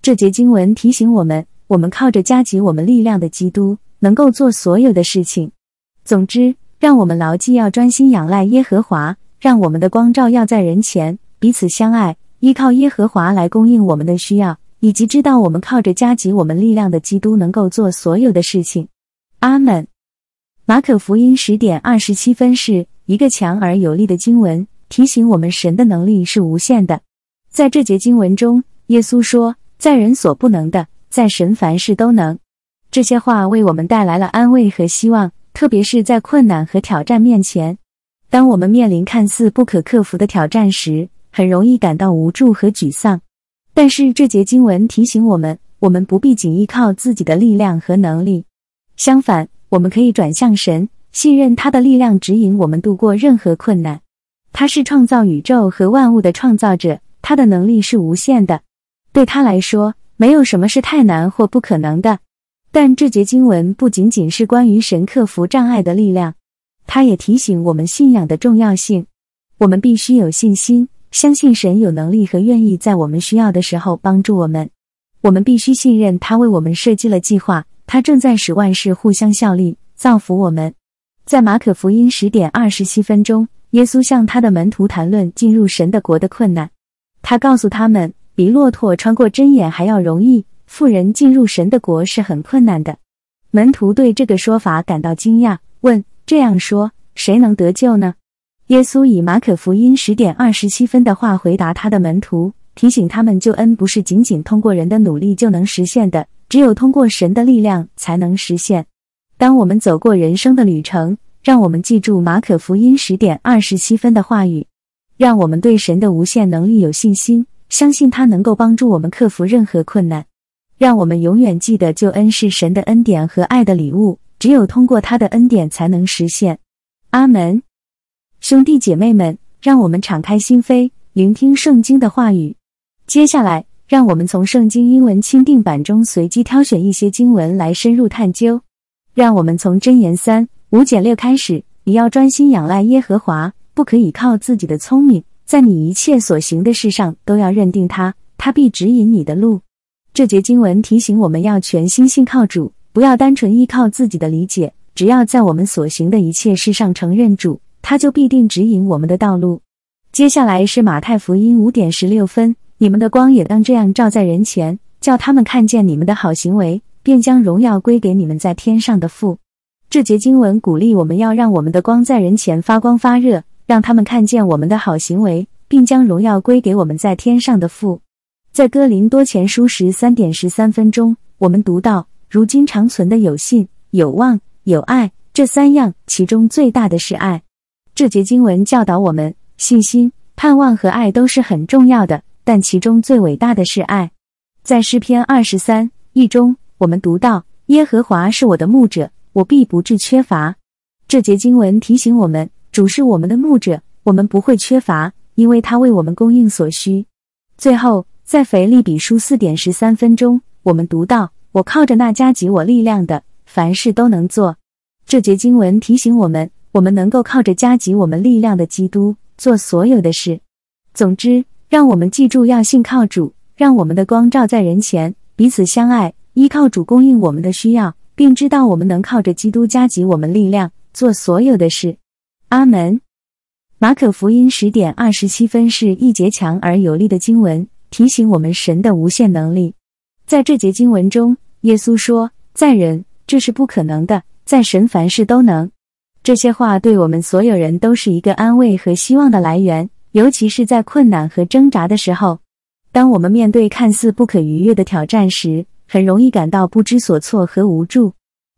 Speaker 1: 这节经文提醒我们，我们靠着加给我们力量的基督，能够做所有的事情。总之，让我们牢记要专心仰赖耶和华，让我们的光照耀在人前，彼此相爱，依靠耶和华来供应我们的需要，以及知道我们靠着加给我们力量的基督能够做所有的事情。阿门。马可福音十点二十七分是一个强而有力的经文，提醒我们神的能力是无限的。在这节经文中，耶稣说。在人所不能的，在神凡事都能。这些话为我们带来了安慰和希望，特别是在困难和挑战面前。当我们面临看似不可克服的挑战时，很容易感到无助和沮丧。但是这节经文提醒我们，我们不必仅依靠自己的力量和能力，相反，我们可以转向神，信任他的力量指引我们度过任何困难。他是创造宇宙和万物的创造者，他的能力是无限的，对他来说，没有什么是太难或不可能的。但这节经文不仅仅是关于神克服障碍的力量。它也提醒我们信仰的重要性，我们必须有信心，相信神有能力和愿意在我们需要的时候帮助我们。我们必须信任他为我们设计了计划，他正在使万事互相效力，造福我们。在马可福音十点二十七分钟，耶稣向他的门徒谈论进入神的国的困难。他告诉他们，比骆驼穿过针眼还要容易，富人进入神的国是很困难的。门徒对这个说法感到惊讶，问。这样说，谁能得救呢？耶稣以马可福音十点二十七分的话回答他的门徒，提醒他们救恩不是仅仅通过人的努力就能实现的，只有通过神的力量才能实现。当我们走过人生的旅程，让我们记住马可福音十点二十七分的话语，让我们对神的无限能力有信心，相信他能够帮助我们克服任何困难。让我们永远记得救恩是神的恩典和爱的礼物。只有通过他的恩典才能实现。阿门，兄弟姐妹们，让我们敞开心扉，聆听圣经的话语。接下来，让我们从圣经英文钦定版中随机挑选一些经文来深入探究。让我们从箴言三五减六开始。你要专心仰赖耶和华，不可以靠自己的聪明，在你一切所行的事上都要认定他，他必指引你的路。这节经文提醒我们要全心信靠主。不要单纯依靠自己的理解，只要在我们所行的一切事上承认主，他就必定指引我们的道路。接下来是马太福音五点十六分，你们的光也当这样照在人前，叫他们看见你们的好行为，便将荣耀归给你们在天上的父。这节经文鼓励我们要让我们的光在人前发光发热，让他们看见我们的好行为，并将荣耀归给我们在天上的父。在哥林多前书十三点十三分钟，我们读到。如今长存的有信、有望、有爱，这三样，其中最大的是爱。这节经文教导我们，信心、盼望和爱都是很重要的，但其中最伟大的是爱。在诗篇二十三一中，我们读到：“耶和华是我的牧者，我必不致缺乏。”这节经文提醒我们，主是我们的牧者，我们不会缺乏，因为他为我们供应所需。最后，在腓立比书四点十三分钟，我们读到。我靠着那加给我力量的，凡事都能做。这节经文提醒我们，我们能够靠着加给我们力量的基督做所有的事。总之，让我们记住要信靠主，让我们的光照在人前，彼此相爱，依靠主供应我们的需要，并知道我们能靠着基督加给我们力量做所有的事。阿门。马可福音十点二十七分是一节强而有力的经文，提醒我们神的无限能力。在这节经文中。耶稣说：“在人这是不可能的，在神凡事都能。”这些话对我们所有人都是一个安慰和希望的来源，尤其是在困难和挣扎的时候。当我们面对看似不可逾越的挑战时，很容易感到不知所措和无助。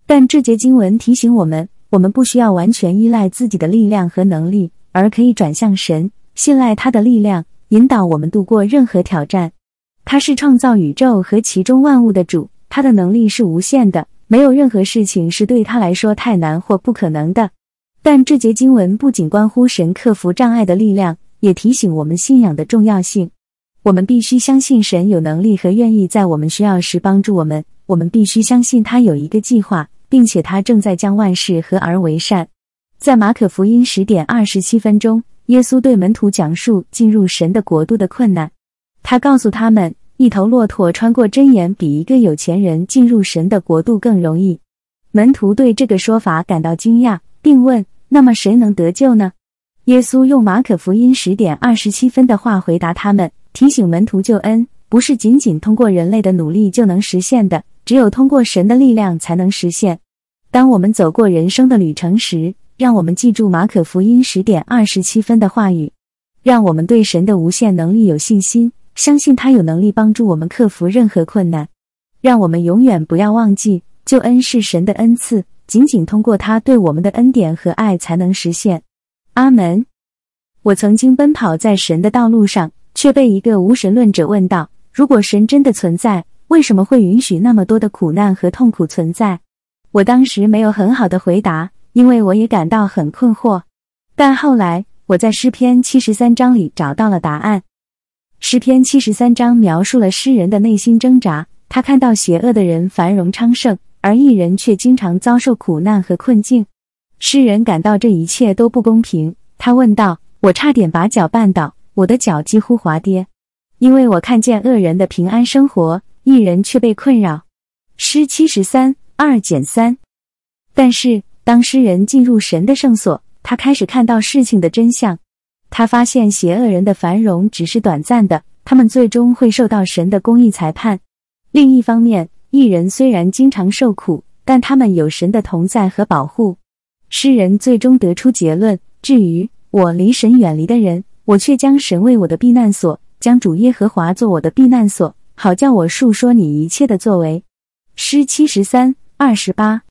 Speaker 1: 但这节经文提醒我们，我们不需要完全依赖自己的力量和能力，而可以转向神，信赖他的力量，引导我们度过任何挑战。他是创造宇宙和其中万物的主。他的能力是无限的，没有任何事情是对他来说太难或不可能的。但这节经文不仅关乎神克服障碍的力量，也提醒我们信仰的重要性。我们必须相信神有能力和愿意在我们需要时帮助我们。我们必须相信他有一个计划，并且他正在将万事合而为善。在马可福音十点二十七分钟，耶稣对门徒讲述进入神的国度的困难。他告诉他们。一头骆驼穿过针眼，比一个有钱人进入神的国度更容易。门徒对这个说法感到惊讶，并问：“那么谁能得救呢？”耶稣用马可福音十点二十七分的话回答他们，提醒门徒救恩不是仅仅通过人类的努力就能实现的，只有通过神的力量才能实现。当我们走过人生的旅程时，让我们记住马可福音十点二十七分的话语，让我们对神的无限能力有信心。相信他有能力帮助我们克服任何困难，让我们永远不要忘记，救恩是神的恩赐，仅仅通过他对我们的恩典和爱才能实现。阿门。我曾经奔跑在神的道路上，却被一个无神论者问道：如果神真的存在，为什么会允许那么多的苦难和痛苦存在？我当时没有很好的回答，因为我也感到很困惑。但后来我在诗篇七十三章里找到了答案。诗篇七十三章描述了诗人的内心挣扎，他看到邪恶的人繁荣昌盛，而异人却经常遭受苦难和困境。诗人感到这一切都不公平，他问道：“我差点把脚绊倒，我的脚几乎滑跌，因为我看见恶人的平安生活。”一人却被困扰。诗七十三二减三。但是当诗人进入神的圣所，他开始看到事情的真相。他发现邪恶人的繁荣只是短暂的，他们最终会受到神的公义裁判。另一方面，艺人虽然经常受苦，但他们有神的同在和保护。诗人最终得出结论：至于我离神远离的人，我却将神为我的避难所，将主耶和华做我的避难所。好叫我述说你一切的作为。诗七十三二十八。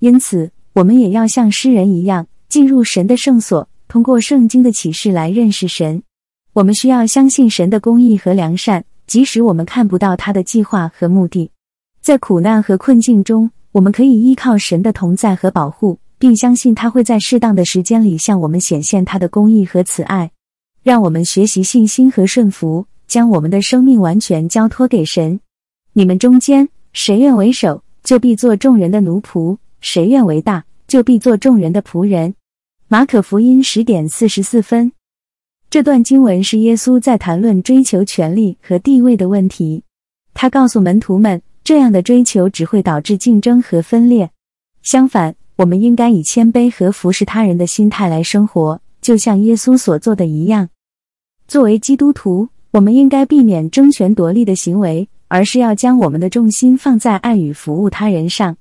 Speaker 1: 因此，我们也要像诗人一样，进入神的圣所，通过圣经的启示来认识神。我们需要相信神的公义和良善，即使我们看不到他的计划和目的。在苦难和困境中，我们可以依靠神的同在和保护，并相信他会在适当的时间里向我们显现他的公义和慈爱。让我们学习信心和顺服。将我们的生命完全交托给神。你们中间谁愿为首，就必做众人的奴仆；谁愿为大，就必做众人的仆人。马可福音十点四十四分。这段经文是耶稣在谈论追求权力和地位的问题。他告诉门徒们，这样的追求只会导致竞争和分裂。相反，我们应该以谦卑和服侍他人的心态来生活，就像耶稣所做的一样。作为基督徒。我们应该避免争权夺利的行为，而是要将我们的重心放在爱与服务他人上。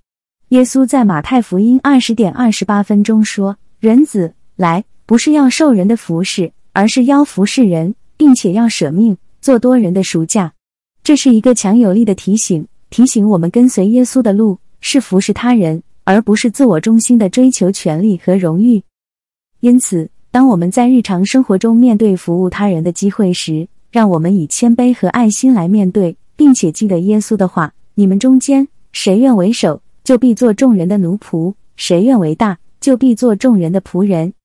Speaker 1: 耶稣在马太福音二十点二十八分钟说：“人子来，不是要受人的服侍，而是要服侍人，并且要舍命做多人的赎价。”这是一个强有力的提醒，提醒我们跟随耶稣的路是服侍他人，而不是自我中心的追求权利和荣誉。因此，当我们在日常生活中面对服务他人的机会时，让我们以谦卑和爱心来面对，并且记得耶稣的话：你们中间谁愿为首，就必做众人的奴仆；谁愿为大，就必做众人的仆人。